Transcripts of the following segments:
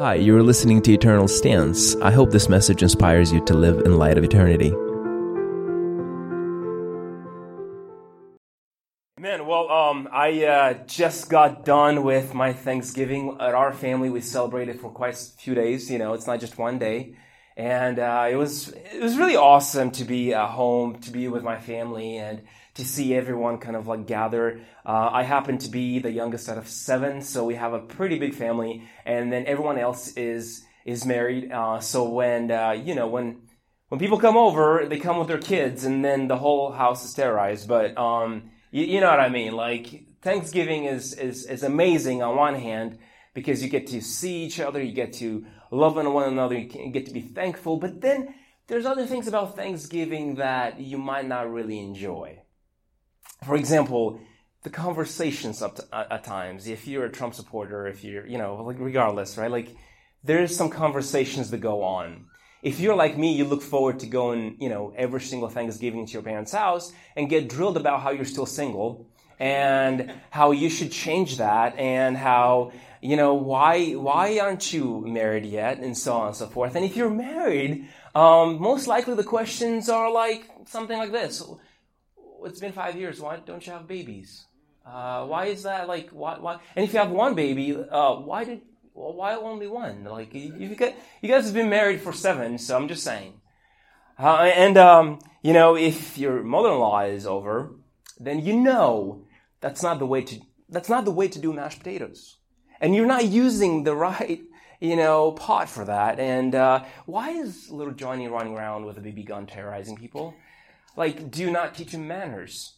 Hi, you're listening to Eternal Stance. I hope this message inspires you to live in light of eternity. Man, well, um, I uh, just got done with my Thanksgiving at our family. We celebrated for quite a few days. You know, it's not just one day, and uh, it was it was really awesome to be at home, to be with my family, and to see everyone kind of like gather. Uh, I happen to be the youngest out of seven, so we have a pretty big family, and then everyone else is is married. Uh, so when uh, you know when when people come over, they come with their kids, and then the whole house is terrorized. But um, you, you know what I mean? Like Thanksgiving is is is amazing on one hand because you get to see each other, you get to love one another, you get to be thankful. But then there's other things about Thanksgiving that you might not really enjoy. For example, the conversations up to, at times. If you're a Trump supporter, if you're, you know, like regardless, right? Like there's some conversations that go on. If you're like me, you look forward to going, you know, every single Thanksgiving to your parents' house and get drilled about how you're still single and how you should change that and how, you know, why, why aren't you married yet and so on and so forth. And if you're married, um, most likely the questions are like something like this it's been five years. Why don't you have babies? Uh, why is that? Like, why? Why? And if you have one baby, uh, why did? Well, why only one? Like, you, you, guys have been married for seven, so I'm just saying. Uh, and um, you know, if your mother-in-law is over, then you know that's not the way to. That's not the way to do mashed potatoes, and you're not using the right you know, pot for that. And uh, why is little Johnny running around with a BB gun terrorizing people? Like do not teach him manners.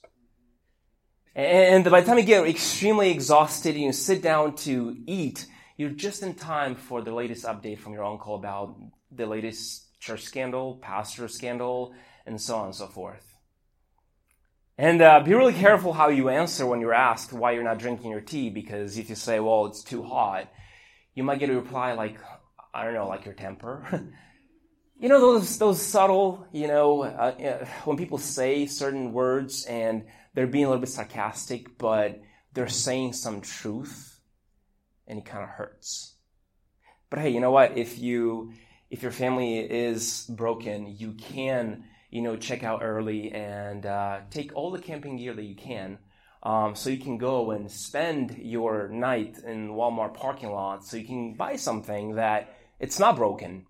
And by the time you get extremely exhausted and you sit down to eat, you're just in time for the latest update from your uncle about the latest church scandal, pastor scandal, and so on and so forth. And uh, be really careful how you answer when you're asked why you're not drinking your tea, because if you say, well, it's too hot, you might get a reply like, I don't know, like your temper. You know those those subtle, you know, uh, when people say certain words and they're being a little bit sarcastic, but they're saying some truth, and it kind of hurts. But hey, you know what? If you if your family is broken, you can you know check out early and uh, take all the camping gear that you can. Um, so you can go and spend your night in Walmart parking lot so you can buy something that it's not broken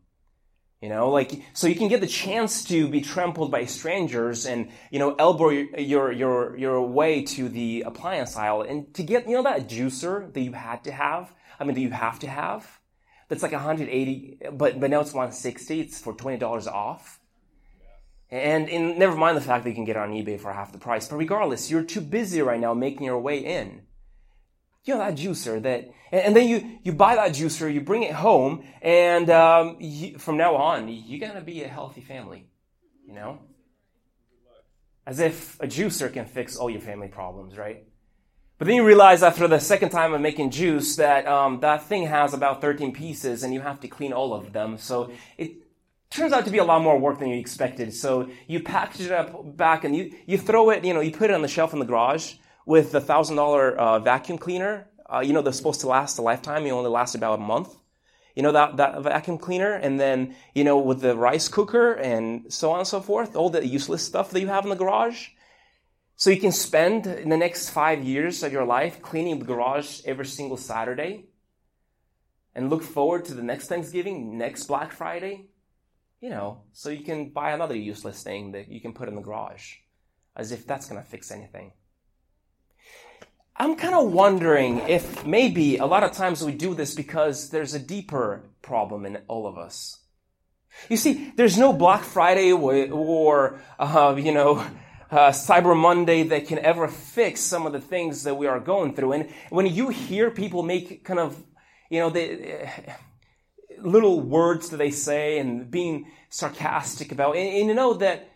you know, like, so you can get the chance to be trampled by strangers and, you know, elbow your, your, your way to the appliance aisle and to get, you know, that juicer that you had to have. I mean, that you have to have. That's like 180, but, but now it's 160. It's for $20 off. And, and never mind the fact that you can get it on eBay for half the price. But regardless, you're too busy right now making your way in you know that juicer that and, then you you buy that juicer you bring it home and um, you, from now on you're gonna be a healthy family you know? As if a juicer can fix all your family problems right? But then you realize after the second time of making juice that um, that thing has about 13 pieces and you have to clean all of them. So it turns out to be a lot more work than you expected. So you package it up back and you, you throw it you know you put it on the shelf in the garage with the thousand dollar uh, vacuum cleaner, uh, you know, they're supposed to last a lifetime. You only last about a month. You know, that, that vacuum cleaner. And then, you know, with the rice cooker and so on and so forth, all the useless stuff that you have in the garage. So you can spend in the next five years of your life cleaning the garage every single Saturday and look forward to the next Thanksgiving, next Black Friday. You know, so you can buy another useless thing that you can put in the garage as if that's going to fix anything. I'm kind of wondering if maybe a lot of times we do this because there's a deeper problem in all of us. You see, there's no Black Friday or, uh, you know, uh, Cyber Monday that can ever fix some of the things that we are going through. And when you hear people make kind of, you know, the uh, little words that they say and being sarcastic about, and, and you know that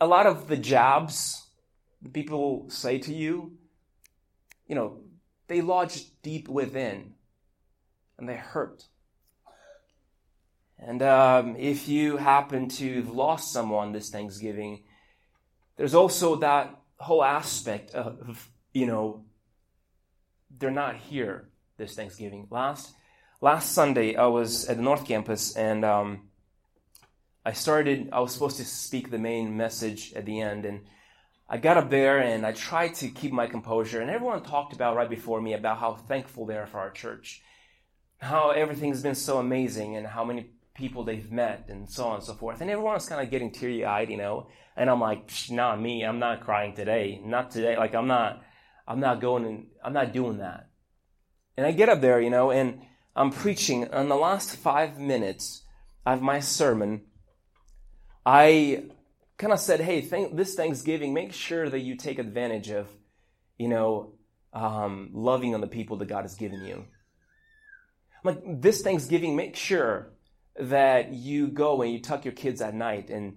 a lot of the jabs people say to you, you know, they lodge deep within and they hurt. And um, if you happen to have lost someone this Thanksgiving, there's also that whole aspect of, you know, they're not here this Thanksgiving. Last last Sunday I was at the North Campus and um, I started, I was supposed to speak the main message at the end. And I got up there and I tried to keep my composure. And everyone talked about right before me about how thankful they are for our church, how everything's been so amazing, and how many people they've met, and so on and so forth. And everyone's kind of getting teary eyed, you know. And I'm like, not me. I'm not crying today. Not today. Like I'm not. I'm not going. And, I'm not doing that. And I get up there, you know, and I'm preaching. On the last five minutes of my sermon, I kind of said, hey, th- this Thanksgiving, make sure that you take advantage of, you know, um, loving on the people that God has given you. Like this Thanksgiving, make sure that you go and you tuck your kids at night and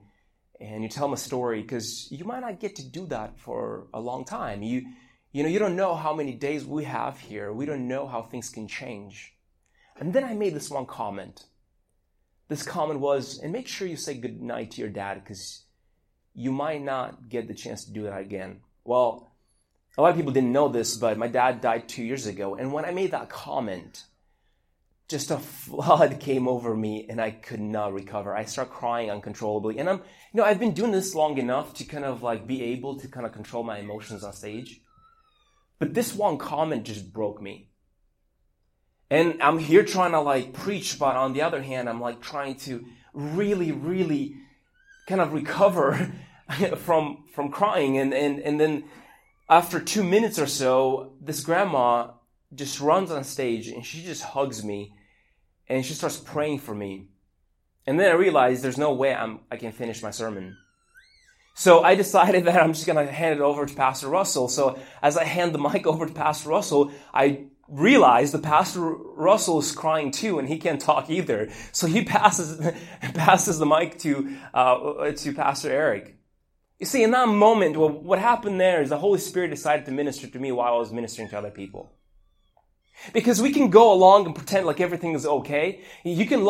and you tell them a story because you might not get to do that for a long time. You you know you don't know how many days we have here. We don't know how things can change. And then I made this one comment. This comment was, and make sure you say good night to your dad because you might not get the chance to do that again. Well, a lot of people didn't know this, but my dad died two years ago. And when I made that comment, just a flood came over me and I could not recover. I start crying uncontrollably. And I'm, you know, I've been doing this long enough to kind of like be able to kind of control my emotions on stage. But this one comment just broke me. And I'm here trying to like preach, but on the other hand, I'm like trying to really, really kind of recover from from crying. And, and and then after two minutes or so, this grandma just runs on stage and she just hugs me and she starts praying for me. And then I realized there's no way I'm, I can finish my sermon. So I decided that I'm just going to hand it over to Pastor Russell. So as I hand the mic over to Pastor Russell, I realize the Pastor Russell is crying too, and he can't talk either. So he passes passes the mic to uh, to Pastor Eric. You see, in that moment, what happened there is the Holy Spirit decided to minister to me while I was ministering to other people. Because we can go along and pretend like everything is okay. You can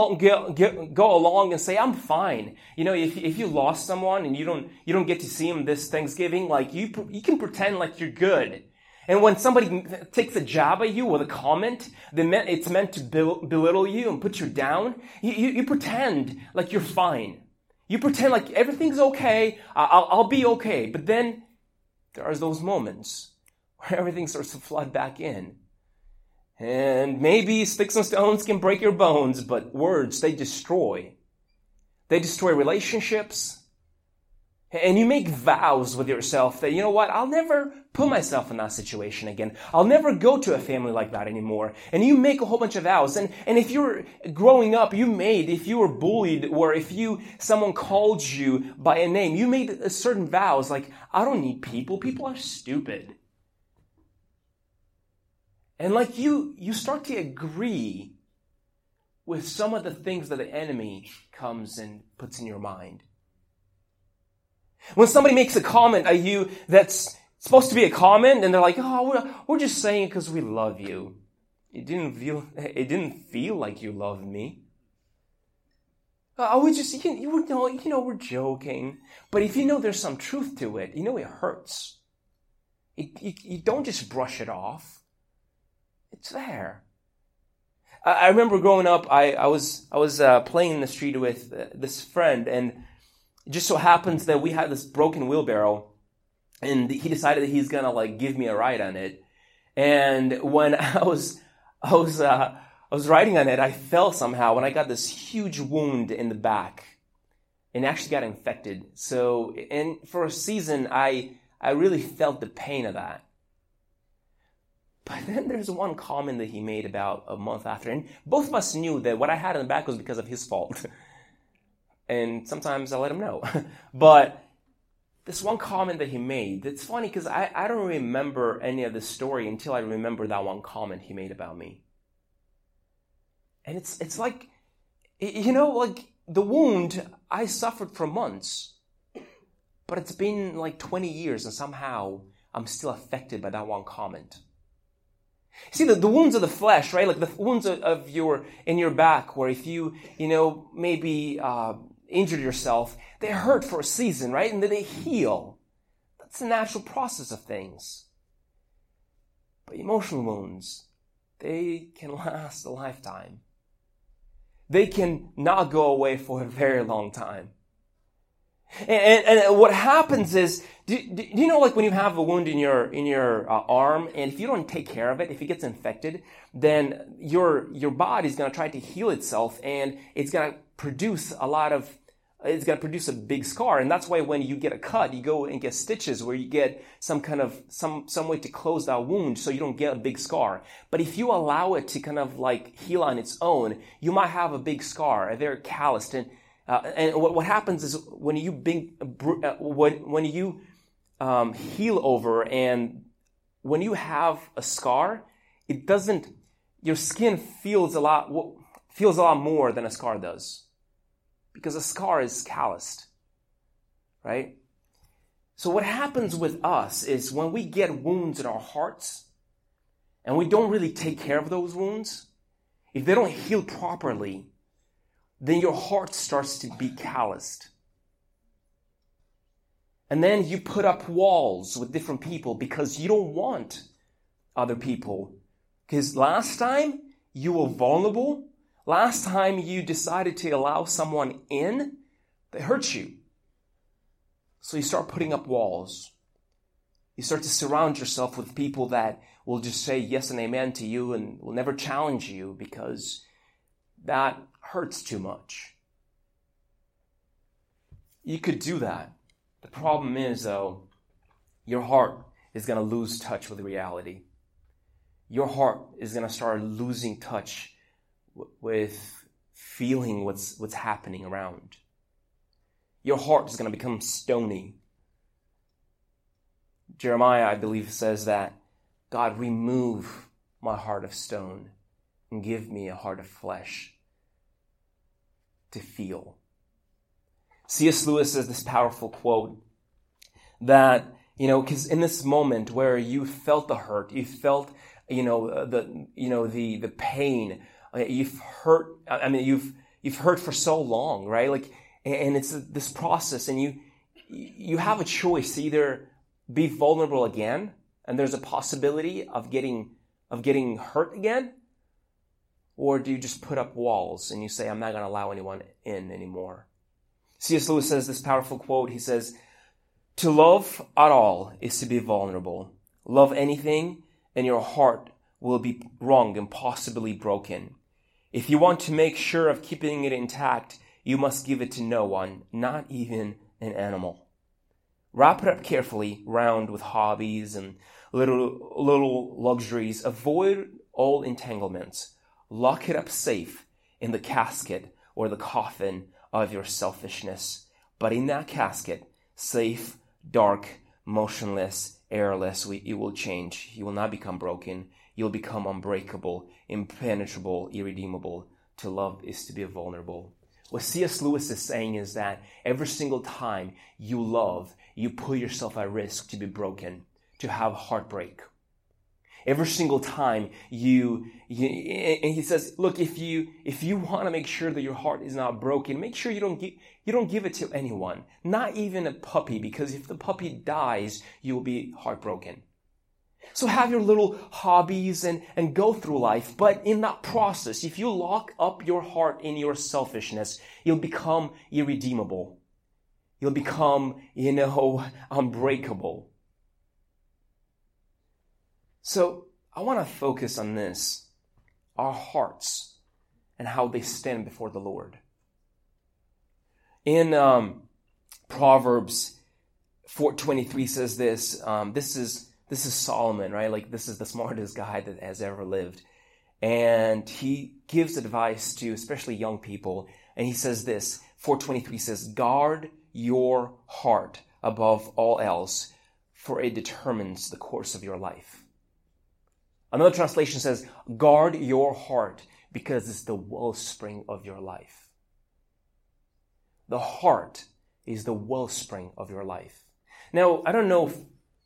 go along and say, I'm fine. You know, if, if you lost someone and you don't, you don't get to see them this Thanksgiving, like you, you can pretend like you're good. And when somebody takes a jab at you with a comment, it's meant to belittle you and put you down. You, you, you pretend like you're fine. You pretend like everything's okay. I'll, I'll be okay. But then there are those moments where everything starts to flood back in. And maybe sticks and stones can break your bones, but words, they destroy. They destroy relationships. And you make vows with yourself that, you know what, I'll never put myself in that situation again. I'll never go to a family like that anymore. And you make a whole bunch of vows. And, and if you're growing up, you made, if you were bullied or if you, someone called you by a name, you made a certain vows like, I don't need people. People are stupid. And like you, you start to agree with some of the things that the enemy comes and puts in your mind. When somebody makes a comment at you that's supposed to be a comment and they're like, oh, we're, we're just saying it because we love you. It didn't feel, it didn't feel like you loved me. Oh, we just, you, you know, you know, we're joking. But if you know there's some truth to it, you know it hurts. It, you, you don't just brush it off. It's there. I, I remember growing up, I, I was, I was uh, playing in the street with uh, this friend, and it just so happens that we had this broken wheelbarrow, and he decided that he's gonna like give me a ride on it. And when I was, I was, uh, I was riding on it, I fell somehow, and I got this huge wound in the back, and actually got infected. So, and for a season, I, I really felt the pain of that. But then there's one comment that he made about a month after, and both of us knew that what I had in the back was because of his fault. and sometimes I let him know. but this one comment that he made, it's funny because I, I don't remember any of the story until I remember that one comment he made about me. And it's it's like you know, like the wound I suffered for months. But it's been like 20 years and somehow I'm still affected by that one comment. See, the, the wounds of the flesh, right? Like the wounds of, of your, in your back, where if you, you know, maybe, uh, injured yourself, they hurt for a season, right? And then they heal. That's the natural process of things. But emotional wounds, they can last a lifetime. they can not go away for a very long time. And, and, and what happens is, do, do, you know, like when you have a wound in your in your uh, arm, and if you don't take care of it, if it gets infected, then your your body's going to try to heal itself, and it's going to produce a lot of it's going to produce a big scar. And that's why when you get a cut you go and get stitches where you get some kind of some some way to close that wound so you don't get a big scar. But if you allow it to kind of like heal on its own you might have a big scar a very calloused and uh, and what, what happens is when you big, uh, when, when you um, heal over and when you have a scar it doesn't your skin feels a lot feels a lot more than a scar does because a scar is calloused, right? So what happens with us is when we get wounds in our hearts and we don't really take care of those wounds, if they don't heal properly, then your heart starts to be calloused. And then you put up walls with different people because you don't want other people. Because last time you were vulnerable Last time you decided to allow someone in, they hurt you. So you start putting up walls. You start to surround yourself with people that will just say yes and amen to you and will never challenge you because that hurts too much. You could do that. The problem is, though, your heart is going to lose touch with reality. Your heart is going to start losing touch with feeling what's, what's happening around. Your heart is going to become stony. Jeremiah, I believe, says that God, remove my heart of stone and give me a heart of flesh to feel. C.S. Lewis says this powerful quote that, you know, because in this moment where you felt the hurt, you felt, you know, the, you know, the, the pain Oh, you've hurt i mean you've you've hurt for so long right? Like and it's this process and you you have a choice to either be vulnerable again and there's a possibility of getting of getting hurt again or do you just put up walls and you say i'm not going to allow anyone in anymore. Cs lewis says this powerful quote. He says to love at all is to be vulnerable. Love anything and your heart will be wrong and possibly broken if you want to make sure of keeping it intact, you must give it to no one, not even an animal. Wrap it up carefully, round with hobbies and little, little luxuries. Avoid all entanglements. Lock it up safe in the casket or the coffin of your selfishness. But in that casket, safe, dark, motionless, airless, we, it will change. You will not become broken you'll become unbreakable, impenetrable, irredeemable. To love is to be vulnerable. What C.S. Lewis is saying is that every single time you love, you put yourself at risk to be broken, to have heartbreak. Every single time you, you and he says, look, if you if you want to make sure that your heart is not broken, make sure you don't give you don't give it to anyone, not even a puppy, because if the puppy dies, you will be heartbroken. So have your little hobbies and, and go through life. But in that process, if you lock up your heart in your selfishness, you'll become irredeemable. You'll become, you know, unbreakable. So I want to focus on this our hearts and how they stand before the Lord. In um, Proverbs 423 says this um, this is this is Solomon, right? Like this is the smartest guy that has ever lived. And he gives advice to especially young people. And he says this 423 says, guard your heart above all else, for it determines the course of your life. Another translation says, guard your heart because it's the wellspring of your life. The heart is the wellspring of your life. Now, I don't know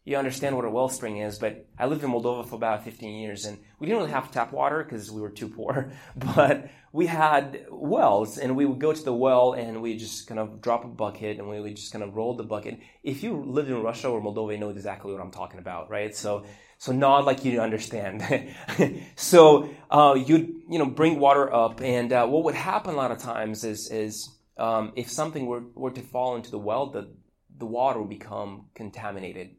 you understand what a wellspring is, but I lived in Moldova for about 15 years and we didn't really have tap water because we were too poor, but we had wells and we would go to the well and we just kind of drop a bucket and we would just kind of roll the bucket. If you lived in Russia or Moldova, you know exactly what I'm talking about, right? So, So nod like you understand. so uh, you'd you know bring water up, and uh, what would happen a lot of times is is um, if something were, were to fall into the well, the the water would become contaminated.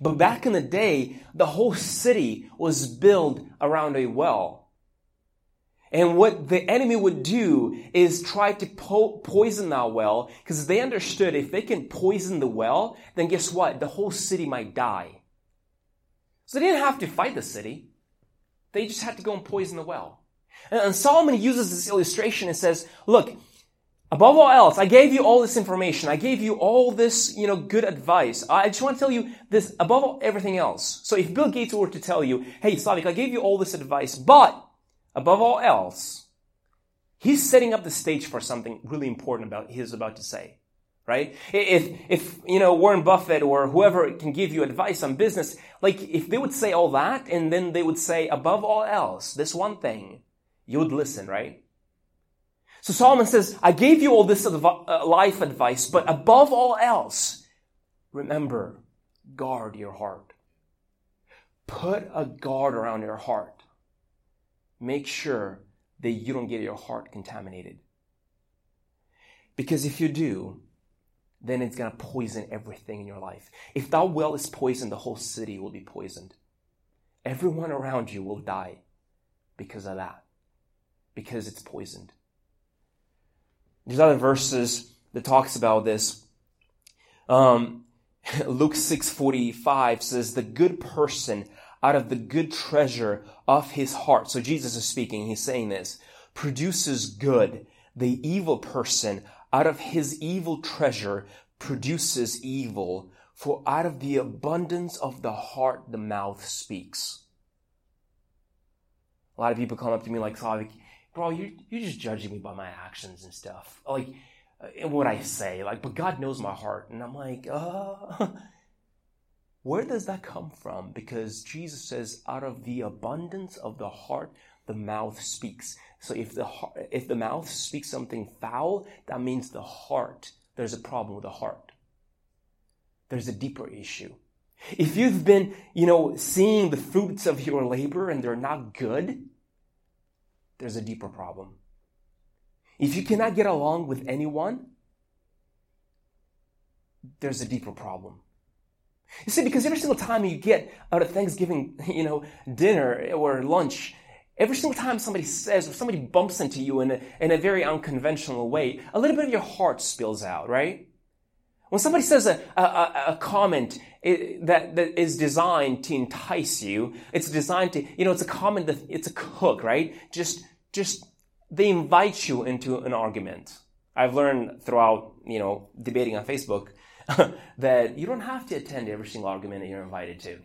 But back in the day, the whole city was built around a well. And what the enemy would do is try to po- poison that well because they understood if they can poison the well, then guess what? The whole city might die. So they didn't have to fight the city. They just had to go and poison the well. And, Solomon uses this illustration and says, look, above all else, I gave you all this information. I gave you all this, you know, good advice. I just want to tell you this above everything else. So if Bill Gates were to tell you, hey, Slaveck, I gave you all this advice, but above all else, he's setting up the stage for something really important about he's about to say right? If, if, you know, Warren Buffett or whoever can give you advice on business, like, if they would say all that and then they would say, above all else, this one thing, you would listen, right? So Solomon says, I gave you all this uh, life advice, but above all else, remember, guard your heart. Put a guard around your heart. Make sure that you don't get your heart contaminated. Because if you do, then it's going to poison everything in your life. If that well is poisoned, the whole city will be poisoned. Everyone around you will die because of that, because it's poisoned. There's other verses that talks about this. Um, Luke 6:45 says, "The good person out of the good treasure of his heart." So Jesus is speaking. He's saying this produces good. The evil person out of his evil treasure produces evil, for out of the abundance of the heart the mouth speaks. A lot of people come up to me like, Slaveck, bro, you're, you're just judging me by my actions and stuff. Like, and uh, what I say, like, but God knows my heart. And I'm like, uh, where does that come from? Because Jesus says, out of the abundance of the heart, the mouth speaks. So if the if the mouth speaks something foul, that means the heart there's a problem with the heart. There's a deeper issue. If you've been, you know, seeing the fruits of your labor and they're not good, there's a deeper problem. If you cannot get along with anyone, there's a deeper problem. You see, because every single time you get out of Thanksgiving, you know, dinner or lunch, Every single time somebody says or somebody bumps into you in a, in a very unconventional way, a little bit of your heart spills out, right? When somebody says a, a, a comment that, that is designed to entice you, it's designed to, you know, it's a common, it's a hook, right? Just, just, they invite you into an argument. I've learned throughout, you know, debating on Facebook that you don't have to attend every single argument that you're invited to.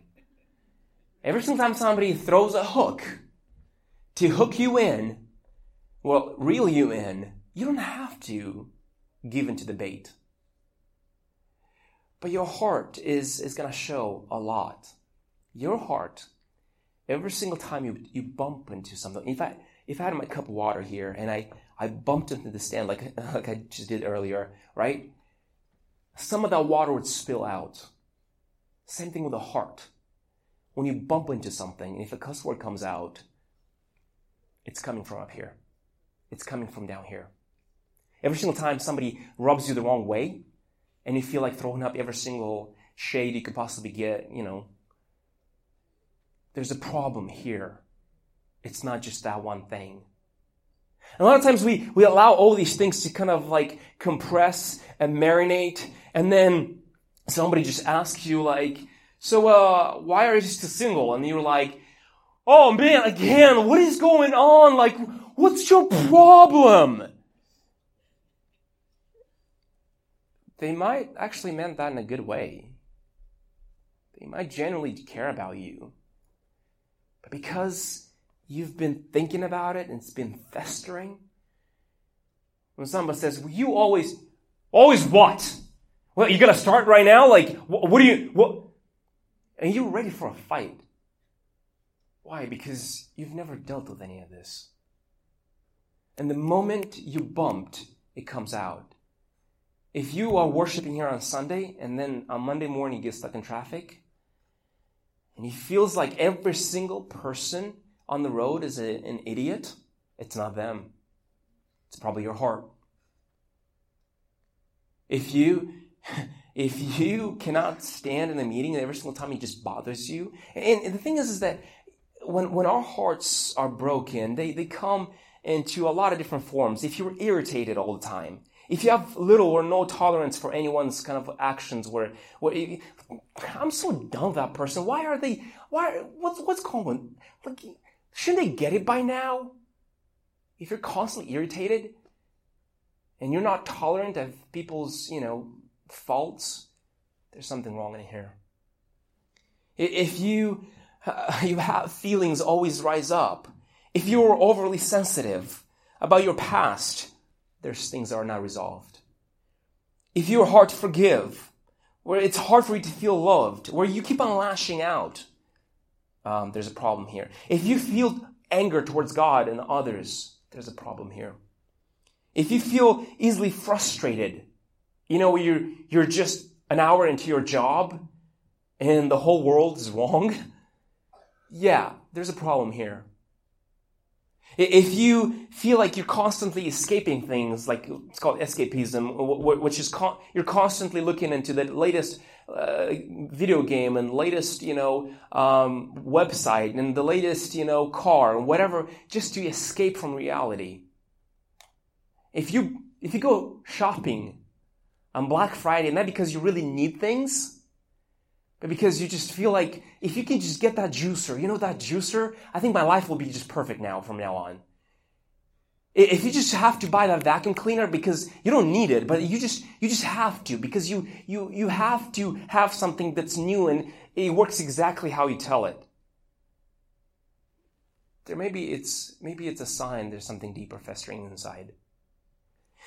Every single time somebody throws a hook, to hook you in, well, reel you in, you don't have to give into the bait. But your heart is, is going to show a lot. Your heart, every single time you, you bump into something, in fact, if I had my cup of water here and I, I bumped into the stand like, like I just did earlier, right? Some of that water would spill out. Same thing with the heart. When you bump into something, and if a cuss word comes out, it's coming from up here. It's coming from down here. Every single time somebody rubs you the wrong way, and you feel like throwing up every single shade you could possibly get, you know, there's a problem here. It's not just that one thing. And a lot of times we, we allow all these things to kind of like compress and marinate, and then somebody just asks you like, so uh, why are you still single? And you're like, Oh man, again, what is going on? Like, what's your problem? They might actually meant that in a good way. They might genuinely care about you. But because you've been thinking about it and it's been festering, when somebody says, well, you always, always what? Well, you gotta start right now? Like, what, what do you, what? And you're ready for a fight. Why? Because you've never dealt with any of this. And the moment you bumped, it comes out. If you are worshiping here on Sunday and then on Monday morning you get stuck in traffic, and he feels like every single person on the road is a, an idiot, it's not them. It's probably your heart. If you if you cannot stand in a meeting every single time it just bothers you, and, and the thing is, is that when when our hearts are broken, they, they come into a lot of different forms. If you're irritated all the time, if you have little or no tolerance for anyone's kind of actions, where, where I'm so with that person. Why are they? Why? What's what's going? on? Like, shouldn't they get it by now? If you're constantly irritated and you're not tolerant of people's, you know, faults, there's something wrong in here. If you uh, you have feelings always rise up, if you're overly sensitive about your past, there's things that are not resolved. If you're hard to forgive, where it's hard for you to feel loved, where you keep on lashing out, um, there's a problem here. If you feel anger towards God and others, there's a problem here. If you feel easily frustrated, you know, you're, you're just an hour into your job and the whole world is wrong, yeah, there's a problem here. If you feel like you're constantly escaping things, like it's called escapism, which is you're constantly looking into the latest uh, video game and latest, you know, um, website and the latest, you know, car and whatever, just to escape from reality. If you if you go shopping on Black Friday, not because you really need things, because you just feel like if you can just get that juicer, you know that juicer, I think my life will be just perfect now from now on. If you just have to buy that vacuum cleaner because you don't need it, but you just you just have to because you you you have to have something that's new and it works exactly how you tell it. There maybe it's maybe it's a sign there's something deeper festering inside.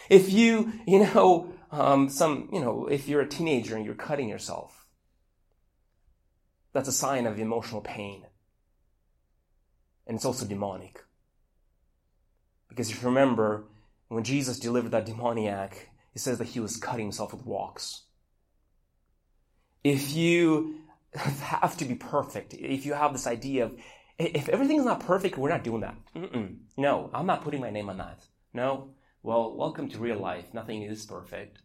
If you you know um, some you know if you're a teenager and you're cutting yourself that's a sign of emotional pain. And it's also demonic. Because if you remember, when Jesus delivered that demoniac, he says that he was cutting himself with rocks. If you have to be perfect, if you have this idea of, if everything's not perfect, we're not doing that. Mm-mm. No, I'm not putting my name on that. No. Well, welcome to real life. Nothing is perfect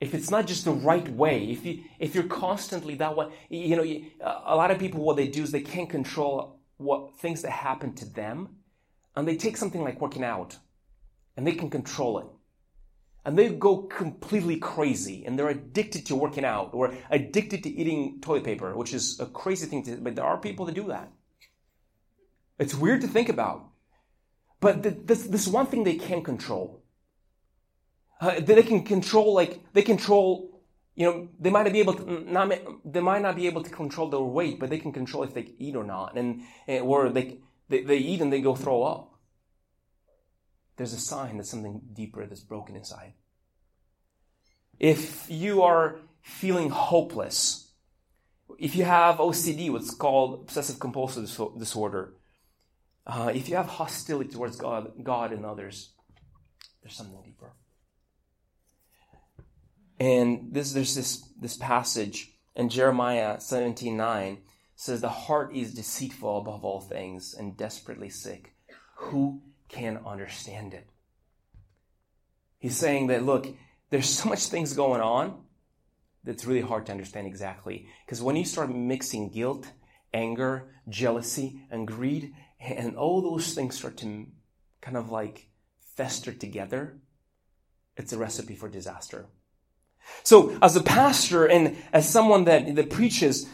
if it's not just the right way, if you if you're constantly that way, you know, you, a lot of people what they do is they can't control what things that happen to them, and they take something like working out, and they can control it, and they go completely crazy, and they're addicted to working out or addicted to eating toilet paper, which is a crazy thing to. But there are people that do that. It's weird to think about, but this this one thing they can control uh, they can control like they control you know they might not be able to not they might not be able to control their weight but they can control if they eat or not and, and or they, they they eat and they go throw up. There's a sign that something deeper that's broken inside. If you are feeling hopeless if you have ocd what's called obsessive compulsive disorder uh, if you have hostility towards god god and others there's something deeper and this, there's this, this passage in Jeremiah 17 9 says, The heart is deceitful above all things and desperately sick. Who can understand it? He's saying that, look, there's so much things going on that's really hard to understand exactly. Because when you start mixing guilt, anger, jealousy, and greed, and all those things start to kind of like fester together, it's a recipe for disaster. So, as a pastor and as someone that, that preaches,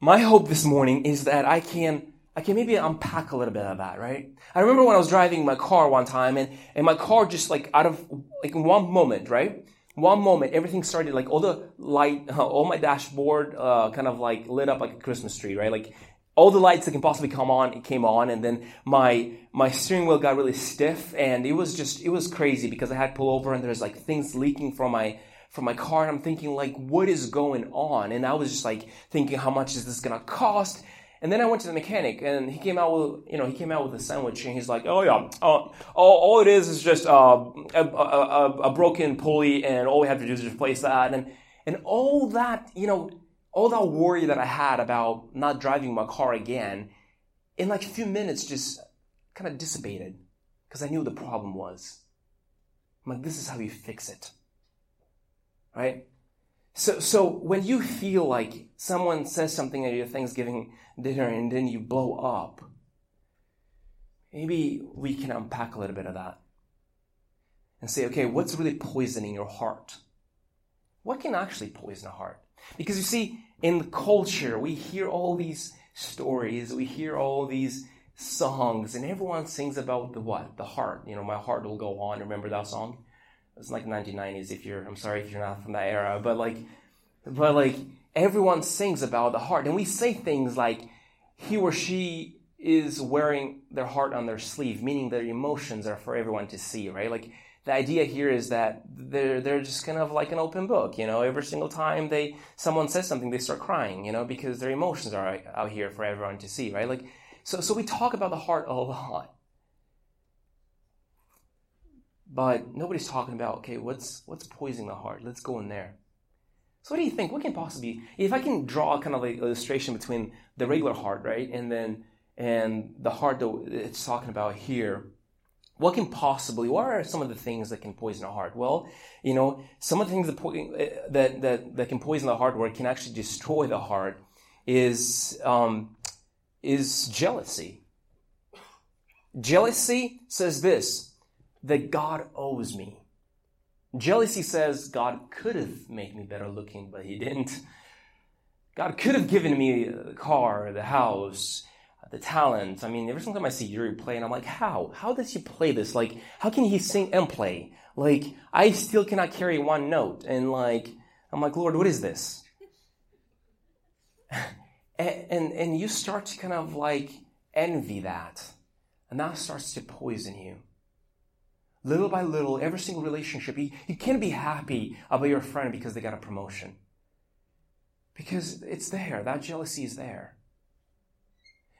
my hope this morning is that I can I can maybe unpack a little bit of that, right? I remember when I was driving my car one time and, and my car just like out of like in one moment, right? One moment, everything started like all the light, all my dashboard, uh, kind of like lit up like a Christmas tree, right? Like all the lights that can possibly come on, it came on, and then my my steering wheel got really stiff, and it was just it was crazy because I had to pull over, and there's like things leaking from my from my car and I'm thinking like, what is going on? And I was just like thinking, how much is this gonna cost? And then I went to the mechanic and he came out with, you know, he came out with a sandwich and he's like, oh yeah, uh, all, all it is is just uh, a, a, a, broken pulley and all we have to do is replace that. And, and all that, you know, all that worry that I had about not driving my car again, in like a few minutes just kind of dissipated because I knew the problem was. I'm like, this is how you fix it. Right? So, so when you feel like someone says something at your Thanksgiving dinner and then you blow up, maybe we can unpack a little bit of that and say, okay, what's really poisoning your heart? What can actually poison a heart? Because you see, in the culture, we hear all these stories, we hear all these songs, and everyone sings about the what? The heart. You know, my heart will go on. Remember that song? It's like 1990s. If you're, I'm sorry if you're not from that era, but like, but like everyone sings about the heart, and we say things like, he or she is wearing their heart on their sleeve, meaning their emotions are for everyone to see, right? Like the idea here is that they're they're just kind of like an open book, you know. Every single time they someone says something, they start crying, you know, because their emotions are out here for everyone to see, right? Like so so we talk about the heart a lot. But nobody's talking about, okay, what's what's poisoning the heart? Let's go in there. So what do you think? What can possibly if I can draw kind of like illustration between the regular heart, right? And then and the heart that it's talking about here what can possibly, what are some of the things that can poison a heart? Well, you know, some of the things that, that, that, that can poison the heart or can actually destroy the heart is, um, is jealousy. Jealousy says this, that God owes me. Jealousy says God could have made me better looking, but he didn't. God could have given me the car, the house, the talent. I mean, every single time I see Yuri play, and I'm like, how? How does he play this? Like, how can he sing and play? Like, I still cannot carry one note. And like, I'm like, Lord, what is this? and, and, and you start to kind of like envy that. And that starts to poison you. Little by little, every single relationship, you, you can't be happy about your friend because they got a promotion. Because it's there. That jealousy is there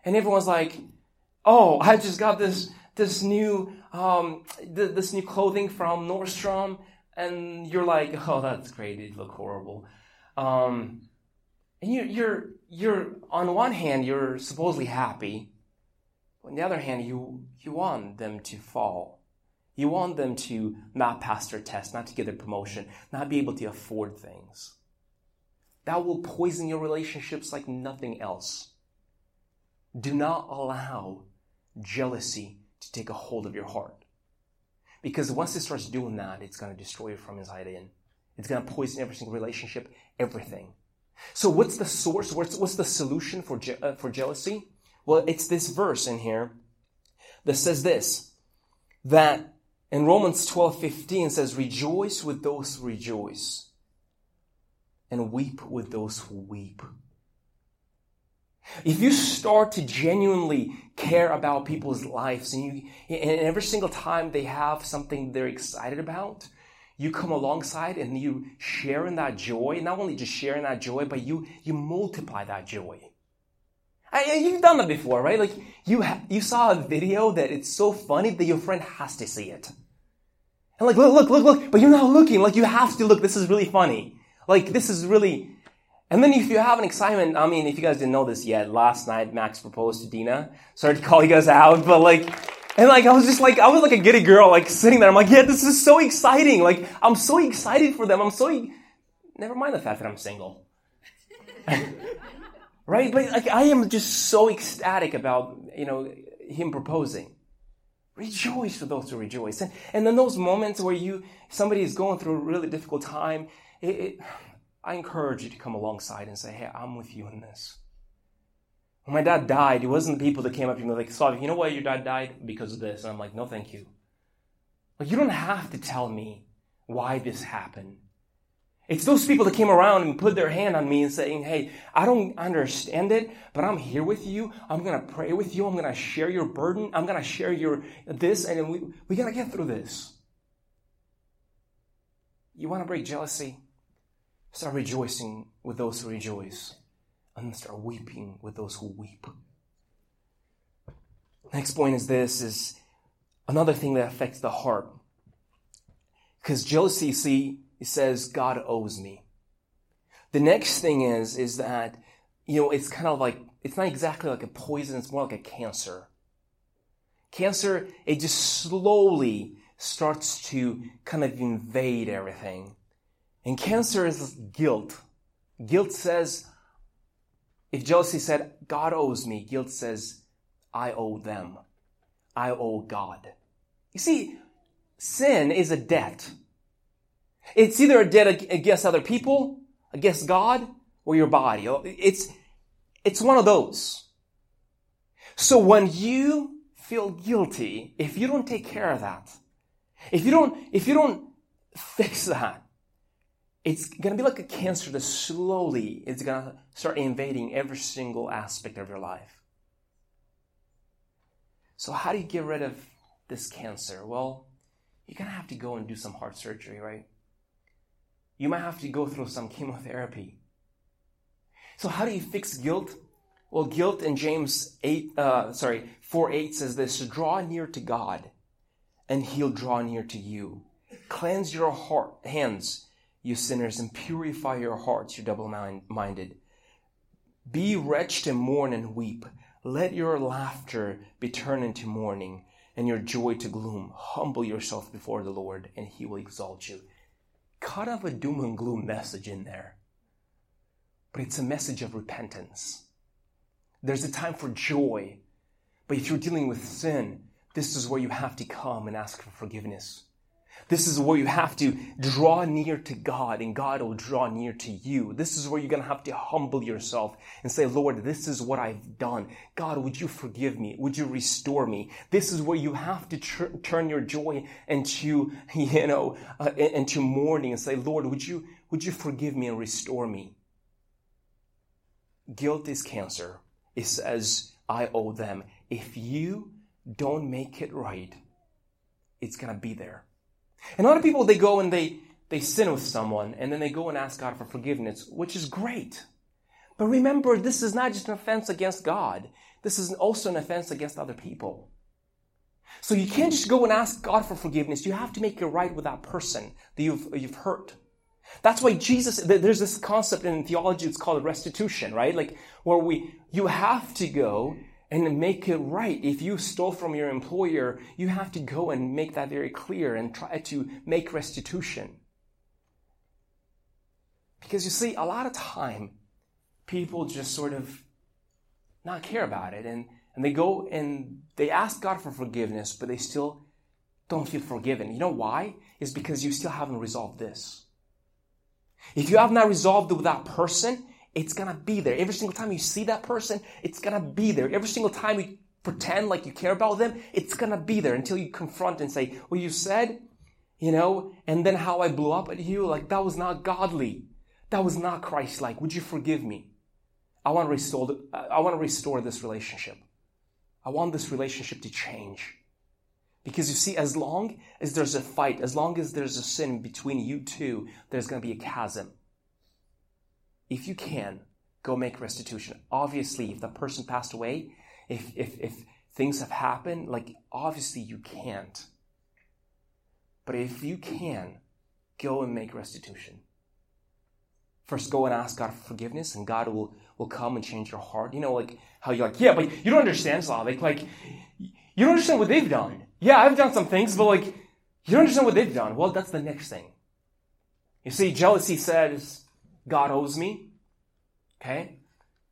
and everyone's like, "Oh, I just got this this new um, th- this new clothing from Nordstrom," and you're like, "Oh, that's great. It look horrible." Um, and you, you're you're on one hand you're supposedly happy, on the other hand you you want them to fall. You want them to not pass their test, not to get their promotion, not be able to afford things. That will poison your relationships like nothing else. Do not allow jealousy to take a hold of your heart. Because once it starts doing that, it's going to destroy you from inside in. It's going to poison every single relationship, everything. So what's the source? What's, what's the solution for, je- uh, for jealousy? Well, it's this verse in here that says this, that in Romans 12, 15 says, rejoice with those who rejoice and weep with those who weep. If you start to genuinely care about people's lives and you, and every single time they have something they're excited about, you come alongside and you share in that joy, not only just sharing that joy, but you, you multiply that joy. I, you've done that before, right? Like you, ha- you saw a video that it's so funny that your friend has to see it. And like, look, look, look, look, but you're not looking. Like you have to look. This is really funny. Like this is really, and then if you have an excitement, I mean, if you guys didn't know this yet, last night Max proposed to Dina. Sorry to call you guys out, but like, and like, I was just like, I was like a giddy girl, like sitting there. I'm like, yeah, this is so exciting. Like, I'm so excited for them. I'm so, e-. never mind the fact that I'm single. right? But like, I am just so ecstatic about, you know, him proposing. Rejoice for those who rejoice. And, and then those moments where you, somebody is going through a really difficult time, it, it I encourage you to come alongside and say, hey, I'm with you in this. When my dad died, it wasn't the people that came up to me like, Slaveck, you know why your dad died? Because of this. And I'm like, no, thank you. Like, you don't have to tell me why this happened. It's those people that came around and put their hand on me and saying, Hey, I don't understand it, but I'm here with you. I'm going to pray with you. I'm going to share your burden. I'm going to share your this, and we, we got to get through this. You want to break jealousy? Start rejoicing with those who rejoice, and start weeping with those who weep. Next point is this is another thing that affects the heart. Because jealousy, see, it says, God owes me. The next thing is, is that, you know, it's kind of like, it's not exactly like a poison, it's more like a cancer. Cancer, it just slowly starts to kind of invade everything. And cancer is guilt. Guilt says, if jealousy said, God owes me, guilt says, I owe them. I owe God. You see, sin is a debt. It's either a debt against other people, against God, or your body. Oh, it's, it's one of those. So when you feel guilty, if you don't take care of that, if you don't, if you don't fix that, it's going to be like a cancer that slowly is going to start invading every single aspect of your life. So how do you get rid of this cancer? Well, you're going to have to go and do some heart surgery, right? You might have to go through some chemotherapy. So how do you fix guilt? Well, guilt in James 8, uh, sorry, 4 8 says this, draw near to God and he'll draw near to you. Cleanse your heart, hands, you sinners, and purify your hearts, you double minded. Be wretched and mourn and weep. Let your laughter be turned into mourning and your joy to gloom. Humble yourself before the Lord and he will exalt you. Cut off a doom and gloom message in there. But it's a message of repentance. There's a time for joy. But if you're dealing with sin, this is where you have to come and ask for forgiveness. This is where you have to draw near to God and God will draw near to you. This is where you're going to have to humble yourself and say, Lord, this is what I've done. God, would you forgive me? Would you restore me? This is where you have to tr- turn your joy into, you know, uh, into mourning and say, Lord, would you, would you forgive me and restore me? Guilt is cancer. It says, I owe them. If you don't make it right, it's going to be there. And a lot of people, they go and they, they sin with someone and then they go and ask God for forgiveness, which is great. But remember, this is not just an offense against God. This is also an offense against other people. So you can't just go and ask God for forgiveness. You have to make it right with that person that you've, you've hurt. That's why Jesus, there's this concept in theology, it's called restitution, right? Like, where we, you have to go and make it right. If you stole from your employer, you have to go and make that very clear and try to make restitution. Because you see, a lot of time, people just sort of not care about it and, and they go and they ask God for forgiveness, but they still don't feel forgiven. You know why? Is because you still haven't resolved this. If you have not resolved it with that person, it's gonna be there. Every single time you see that person, it's gonna be there. Every single time you pretend like you care about them, it's gonna be there until you confront and say, well, you said, you know, and then how I blew up at you, like that was not godly. That was not Christ-like. Would you forgive me? I want to restore, I want to restore this relationship. I want this relationship to change. Because you see, as long as there's a fight, as long as there's a sin between you two, there's going to be a chasm if you can, go make restitution. Obviously, if the person passed away, if, if, if things have happened, like obviously you can't. But if you can, go and make restitution. First, go and ask God for forgiveness, and God will, will come and change your heart. You know, like how you're like, yeah, but you don't understand Slaveck. Like, you don't understand what they've done. Yeah, I've done some things, but like, you don't understand what they've done. Well, that's the next thing. You see, jealousy says, God owes me. Okay?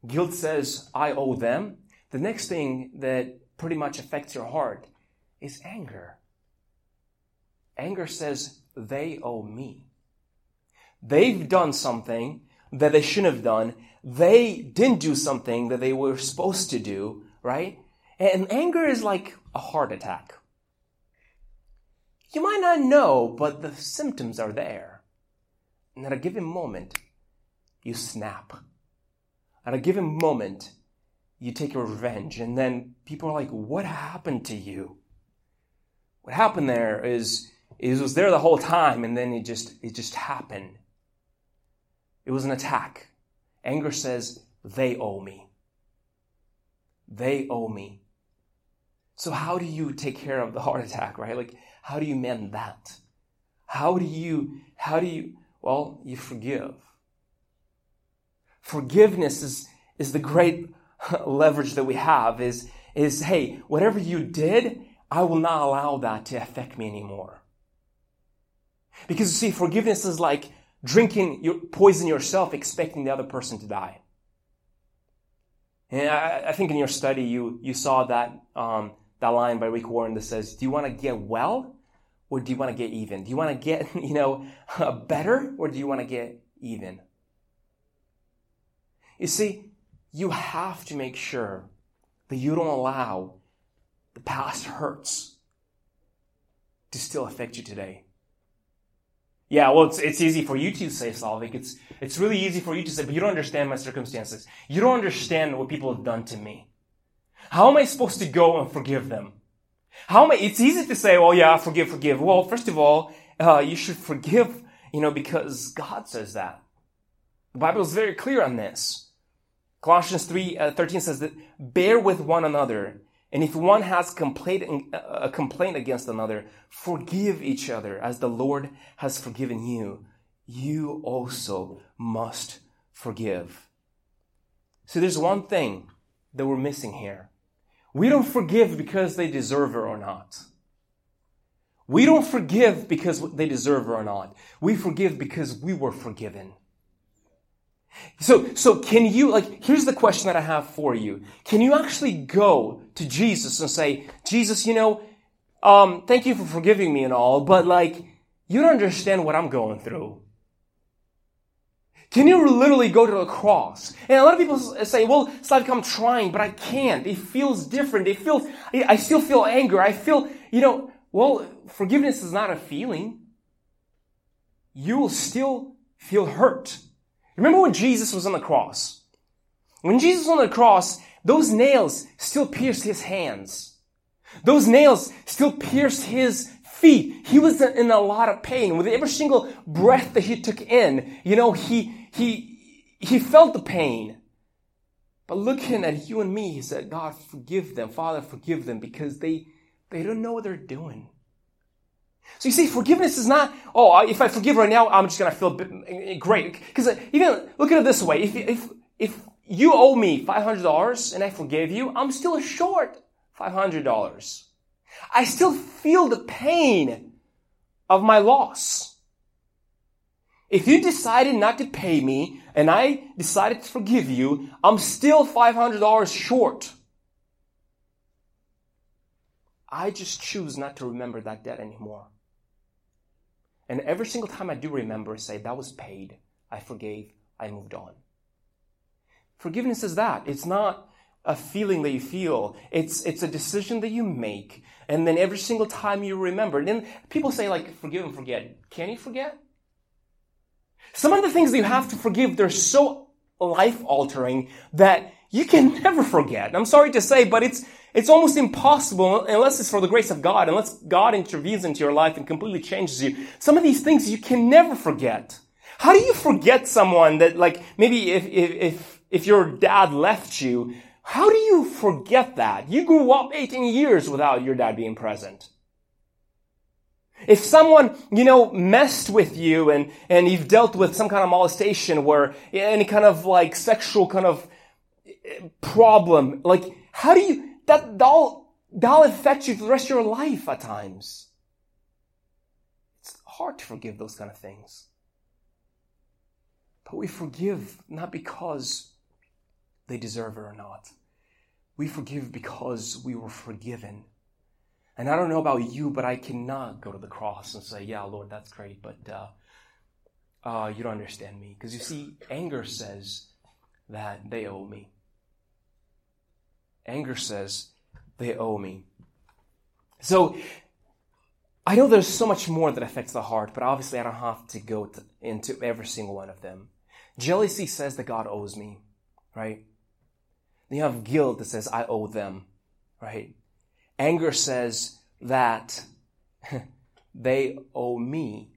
Guilt says, I owe them. The next thing that pretty much affects your heart is anger. Anger says, they owe me. They've done something that they shouldn't have done. They didn't do something that they were supposed to do, right? And anger is like a heart attack. You might not know, but the symptoms are there. And at a given moment, you snap. At a given moment, you take your revenge, and then people are like, What happened to you? What happened there is, is it was there the whole time, and then it just it just happened. It was an attack. Anger says, They owe me. They owe me. So how do you take care of the heart attack, right? Like, how do you mend that? How do you, how do you, well, you forgive. Forgiveness is, is the great leverage that we have is, is, hey, whatever you did, I will not allow that to affect me anymore. Because you see, forgiveness is like drinking your, poison yourself, expecting the other person to die. And I, I think in your study, you, you saw that, um, that line by Rick Warren that says, do you want to get well or do you want to get even? Do you want to get, you know, better or do you want to get even? You see, you have to make sure that you don't allow the past hurts to still affect you today. Yeah, well, it's, it's easy for you to say, Slaveck. It's, it's really easy for you to say, but you don't understand my circumstances. You don't understand what people have done to me. How am I supposed to go and forgive them? How am I, it's easy to say, well, yeah, forgive, forgive. Well, first of all, uh, you should forgive, you know, because God says that. The Bible is very clear on this. Colossians 3, uh, 13 says that bear with one another and if one has complaint, a complaint against another, forgive each other as the Lord has forgiven you. You also must forgive. So there's one thing that we're missing here. We don't forgive because they deserve it or not. We don't forgive because they deserve it or not. We forgive because we were forgiven. So, so can you, like, here's the question that I have for you. Can you actually go to Jesus and say, Jesus, you know, um, thank you for forgiving me and all, but like, you don't understand what I'm going through. Can you literally go to the cross? And a lot of people say, well, it's like I'm trying, but I can't. It feels different. It feels, I still feel anger. I feel, you know, well, forgiveness is not a feeling. You will still feel hurt. Remember when Jesus was on the cross? When Jesus was on the cross, those nails still pierced his hands. Those nails still pierced his feet. He was in a lot of pain. With every single breath that he took in, you know, he, he, he felt the pain. But looking at you and me, he said, God, forgive them. Father, forgive them because they, they don't know what they're doing. So you see, forgiveness is not, oh, if I forgive right now, I'm just going to feel great. Because uh, even look at it this way. If, if, if you owe me $500 and I forgive you, I'm still short $500. I still feel the pain of my loss. If you decided not to pay me and I decided to forgive you, I'm still $500 short. I just choose not to remember that debt anymore. And every single time I do remember, say, that was paid. I forgave. I moved on. Forgiveness is that. It's not a feeling that you feel. It's, it's a decision that you make. And then every single time you remember. Then people say like, forgive and forget. Can you forget? Some of the things that you have to forgive, they're so life altering that you can never forget. I'm sorry to say, but it's, it's almost impossible unless it's for the grace of God, unless God intervenes into your life and completely changes you. Some of these things you can never forget. How do you forget someone that like, maybe if, if, if, if your dad left you, how do you forget that? You grew up 18 years without your dad being present. If someone, you know, messed with you and, and you've dealt with some kind of molestation where any kind of like sexual kind of eh, problem, like, how do you, that that'll, that'll affect you for the rest of your life at times. It's hard to forgive those kind of things. But we forgive not because they deserve it or not. We forgive because we were forgiven. And I don't know about you, but I cannot go to the cross and say, Yeah, Lord, that's great, but uh, uh, you don't understand me. Because you see, anger says that they owe me. Anger says, they owe me. So, I know there's so much more that affects the heart, but obviously I don't have to go to, into every single one of them. Jealousy says that God owes me, right? Then you have guilt that says I owe them, right? Anger says that they owe me.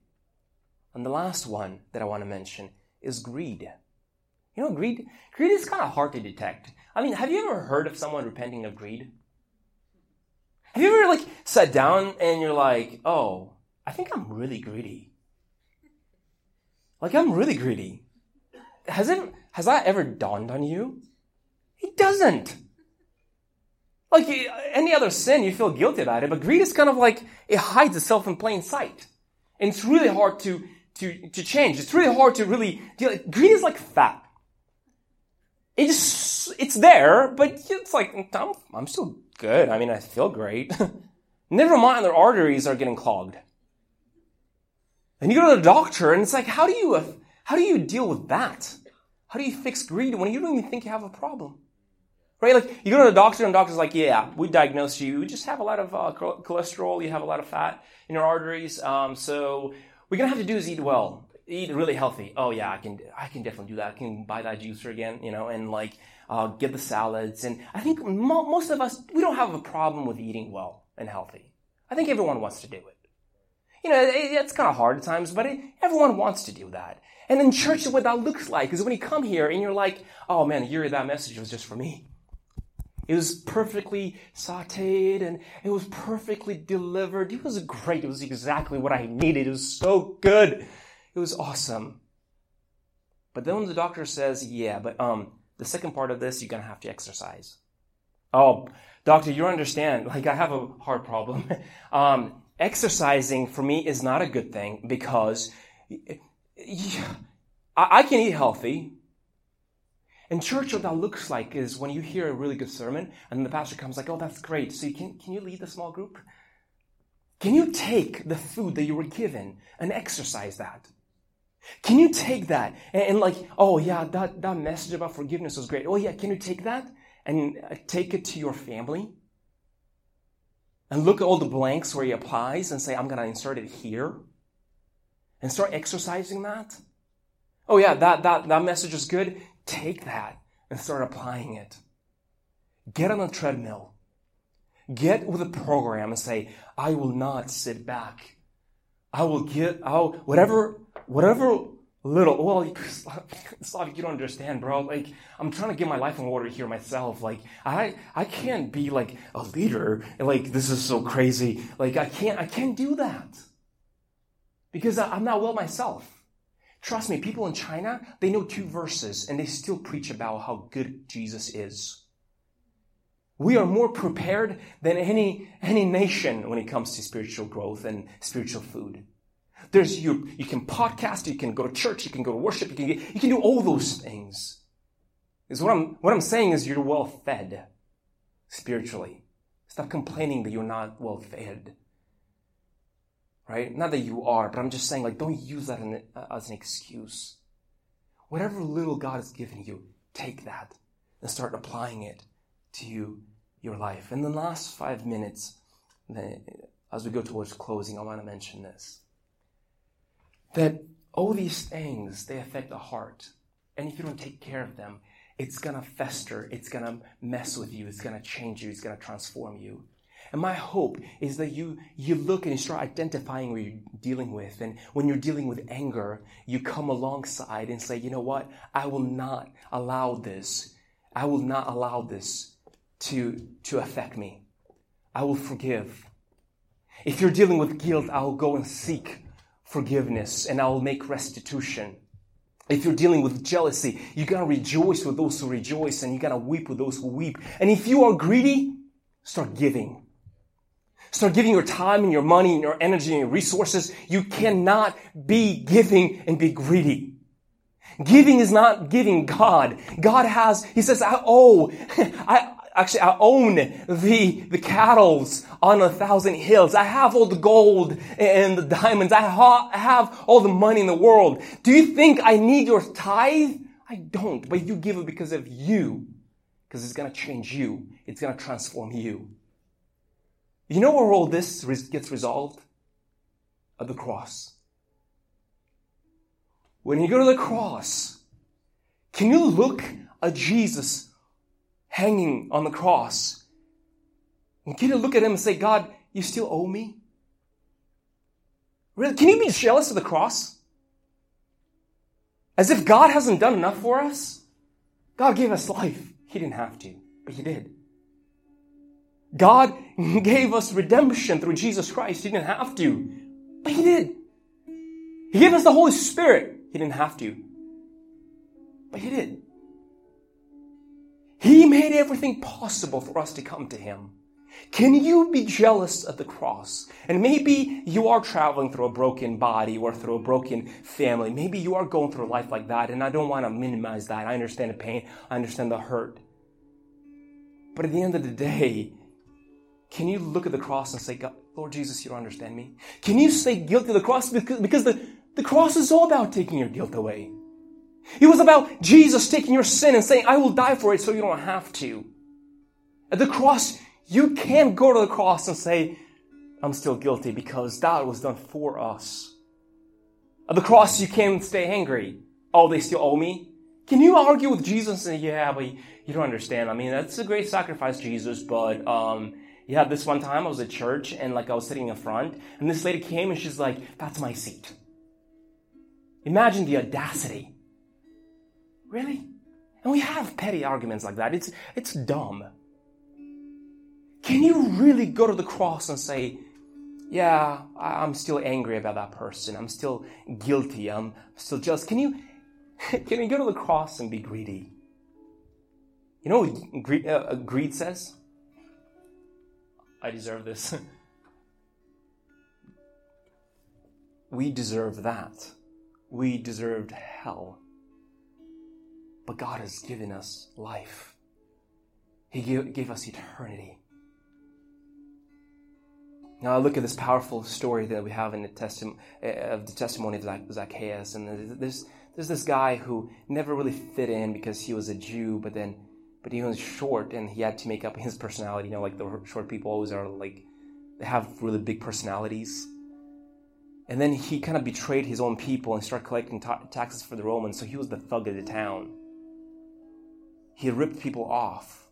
And the last one that I want to mention is greed. You know, greed, greed is kind of hard to detect. I mean, have you ever heard of someone repenting of greed? Have you ever like sat down and you're like, oh, I think I'm really greedy. Like I'm really greedy. Has it has that ever dawned on you? It doesn't. Like any other sin, you feel guilty about it, but greed is kind of like it hides itself in plain sight. And it's really hard to, to, to change. It's really hard to really deal. Greed is like fat. It just, it's there, but it's like, I'm, I'm still good. I mean, I feel great. Never mind, their arteries are getting clogged. And you go to the doctor and it's like, how do you, how do you deal with that? How do you fix greed when you don't even think you have a problem? Right? Like, you go to the doctor and the doctor's like, yeah, we diagnosed you. You just have a lot of uh, cholesterol. You have a lot of fat in your arteries. Um, so we're to have to do is eat well, eat really healthy. Oh yeah, I can, I can definitely do that. I can buy that juicer again, you know, and like, uh, get the salads. And I think mo- most of us, we don't have a problem with eating well and healthy. I think everyone wants to do it. You know, it, it's kind of hard at times, but it, everyone wants to do that. And in church, what that looks like is when you come here and you're like, oh man, Yuri, that message was just for me. It was perfectly sauteed and it was perfectly delivered. It was great. It was exactly what I needed. It was so good. It was awesome. But then when the doctor says, yeah, but um, the second part of this, you're going to have to exercise. Oh, doctor, you understand. Like, I have a heart problem. um, exercising for me is not a good thing because I, can eat healthy. And church, what that looks like is when you hear a really good sermon and then the pastor comes like, oh, that's great. So you can, can you lead the small group? Can you take the food that you were given and exercise that? Can you take that and, and like, oh yeah, that, that message about forgiveness was great. Oh yeah, can you take that and uh, take it to your family? And look at all the blanks where he applies and say, I'm going to insert it here and start exercising that. Oh yeah, that, that, that message is good. Take that and start applying it. Get on a treadmill. Get with a program and say, I will not sit back. I will get, I'll, whatever, whatever little, well, Slaveck, you don't understand, bro. Like, I'm trying to get my life in order here myself. Like, I, I can't be like a leader. Like, this is so crazy. Like, I can't, I can't do that because I'm not well myself. Trust me, people in China, they know two verses and they still preach about how good Jesus is. We are more prepared than any, any nation when it comes to spiritual growth and spiritual food. There's you, you can podcast, you can go to church, you can go to worship, you can get, you can do all those things. Is what I'm, what I'm saying is you're well fed spiritually. Stop complaining that you're not well fed right? Not that you are, but I'm just saying, like, don't use that an, uh, as an excuse. Whatever little God has given you, take that and start applying it to you, your life. In the last five minutes, as we go towards closing, I want to mention this. That all these things, they affect the heart. And if you don't take care of them, it's going to fester. It's going to mess with you. It's going to change you. It's going to transform you. And my hope is that you, you look and you start identifying what you're dealing with. And when you're dealing with anger, you come alongside and say, you know what? I will not allow this. I will not allow this to, to affect me. I will forgive. If you're dealing with guilt, I'll go and seek forgiveness and I'll make restitution. If you're dealing with jealousy, you gotta rejoice with those who rejoice and you gotta weep with those who weep. And if you are greedy, start giving. Start giving your time and your money and your energy and your resources. You cannot be giving and be greedy. Giving is not giving God. God has, He says, I owe, I, actually, I own the, the cattle on a thousand hills. I have all the gold and the diamonds. I, ha- I have all the money in the world. Do you think I need your tithe? I don't, but you give it because of you. Because it's going to change you. It's going to transform you. You know where all this gets resolved? At the cross. When you go to the cross, can you look at Jesus hanging on the cross? And can you look at him and say, God, you still owe me? Really? Can you be jealous of the cross? As if God hasn't done enough for us? God gave us life. He didn't have to, but He did. God gave us redemption through Jesus Christ. He didn't have to, but He did. He gave us the Holy Spirit. He didn't have to, but He did. He made everything possible for us to come to Him. Can you be jealous of the cross? And maybe you are traveling through a broken body or through a broken family. Maybe you are going through life like that, and I don't want to minimize that. I understand the pain, I understand the hurt. But at the end of the day, can you look at the cross and say, Lord Jesus, you don't understand me? Can you say guilt to the cross? Because, because the, the cross is all about taking your guilt away. It was about Jesus taking your sin and saying, I will die for it so you don't have to. At the cross, you can't go to the cross and say, I'm still guilty because that was done for us. At the cross, you can't stay angry. Oh, they still owe me? Can you argue with Jesus and say, yeah, but you don't understand. I mean, that's a great sacrifice, Jesus, but, um, yeah, this one time I was at church and like I was sitting in front and this lady came and she's like, that's my seat. Imagine the audacity. Really? And we have petty arguments like that. It's, it's dumb. Can you really go to the cross and say, yeah, I'm still angry about that person. I'm still guilty. I'm still just, can you, can you go to the cross and be greedy? You know what greed, uh, greed says? I deserve this. we deserve that. We deserved hell. But God has given us life. He gave, us eternity. Now I look at this powerful story that we have in the testimony eh, of the testimony of Zacchaeus, and there's there's this guy who never really fit in because he was a Jew, but then but he was short and he had to make up his personality. You know, like the short people always are like they have really big personalities. And then he kind of betrayed his own people and started collecting ta- taxes for the Romans, so he was the thug of the town. He ripped people off.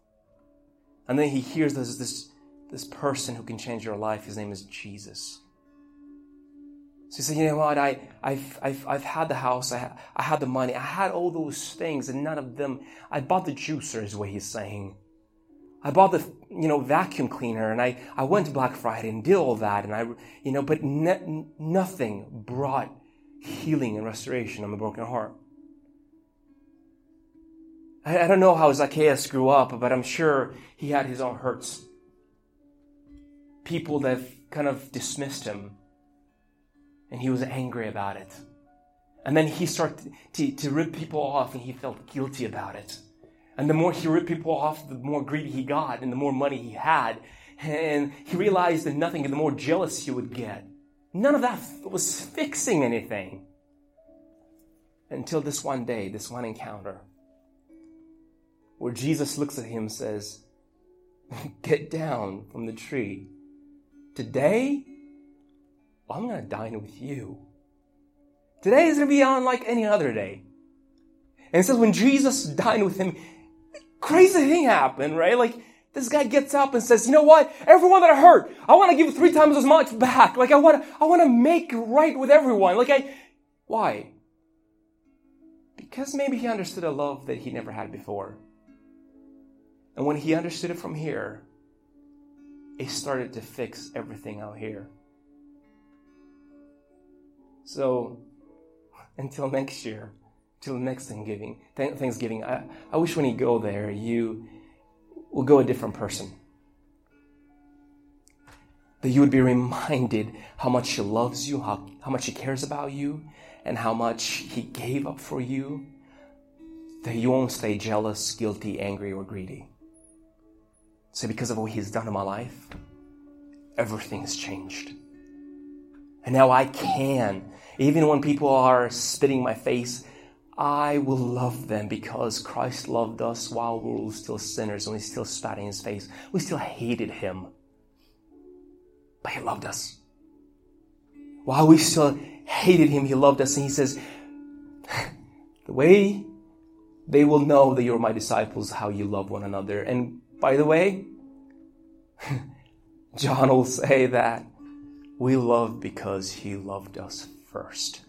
And then he hears this, this person who can change your life. His name is Jesus. So he said, you know what? I, I've, I've, I've had the house. I, I had the money. I had all those things and none of them. I bought the juicer is what he's saying. I bought the, you know, vacuum cleaner and I, I went to Black Friday and did all that. And I, you know, but ne- nothing brought healing and restoration on a broken heart. I, I don't know how Zacchaeus grew up, but I'm sure he had his own hurts people that kind of dismissed him. And he was angry about it. And then he started to, to rip people off and he felt guilty about it. And the more he ripped people off, the more greedy he got and the more money he had. And he realized that nothing, and the more jealous he would get. None of that was fixing anything. Until this one day, this one encounter, where Jesus looks at him and says, Get down from the tree. Today, I'm going to dine with you. Today is going to be unlike any other day. And says when Jesus dined with him, crazy thing happened, right? Like, this guy gets up and says, you know what? Everyone that I hurt, I want to give three times as much back. Like, I want to, I want to make right with everyone. Like, I, why? Because maybe he understood a love that he never had before. And when he understood it from here, he started to fix everything out here. So, until next year, till next Thanksgiving, Thanksgiving, I, I wish when you go there, you will go a different person. That you would be reminded how much He loves you, how, how much He cares about you, and how much He gave up for you. That you won't stay jealous, guilty, angry, or greedy. So, because of what He's done in my life, everything has changed. And now I can, even when people are spitting my face, I will love them because Christ loved us while we were still sinners and we still spat in his face. We still hated him. But he loved us. While we still hated him, he loved us. And he says, The way they will know that you're my disciples, how you love one another. And by the way, John will say that we love because he loved us first.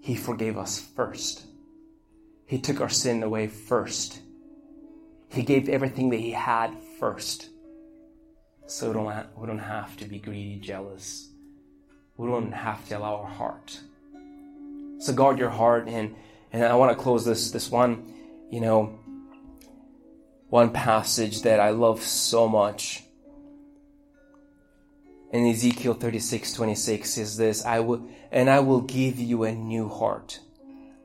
He forgave us first. He took our sin away first. He gave everything that he had first. So we don't, we don't have to be greedy, jealous. We don't have to allow our heart. So guard your heart and and I want to close this this one, you know, one passage that I love so much. In Ezekiel 36 26 is this I will, and I will give you a new heart.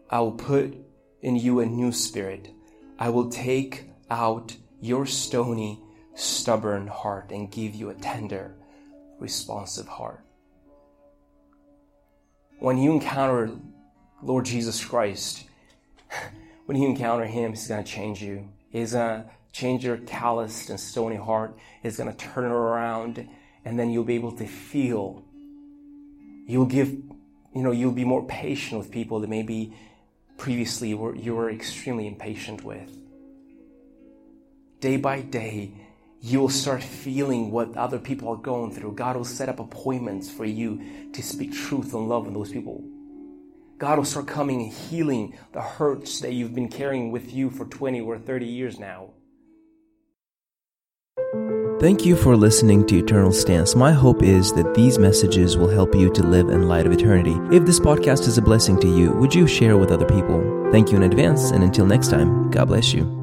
I will put in you a new spirit. I will take out your stony, stubborn heart and give you a tender, responsive heart. When you encounter Lord Jesus Christ, when you encounter Him, He's going to change you. He's going to change your calloused and stony heart. He's going to turn it around, and then you'll be able to feel. You'll give, you know, you'll be more patient with people that maybe previously were, you were extremely impatient with. Day by day, you will start feeling what other people are going through. God will set up appointments for you to speak truth and love in those people. God will start coming and healing the hurts that you've been carrying with you for 20 or 30 years now. Thank you for listening to Eternal Stance. My hope is that these messages will help you to live in light of eternity. If this podcast is a blessing to you, would you share with other people? Thank you in advance, and until next time, God bless you.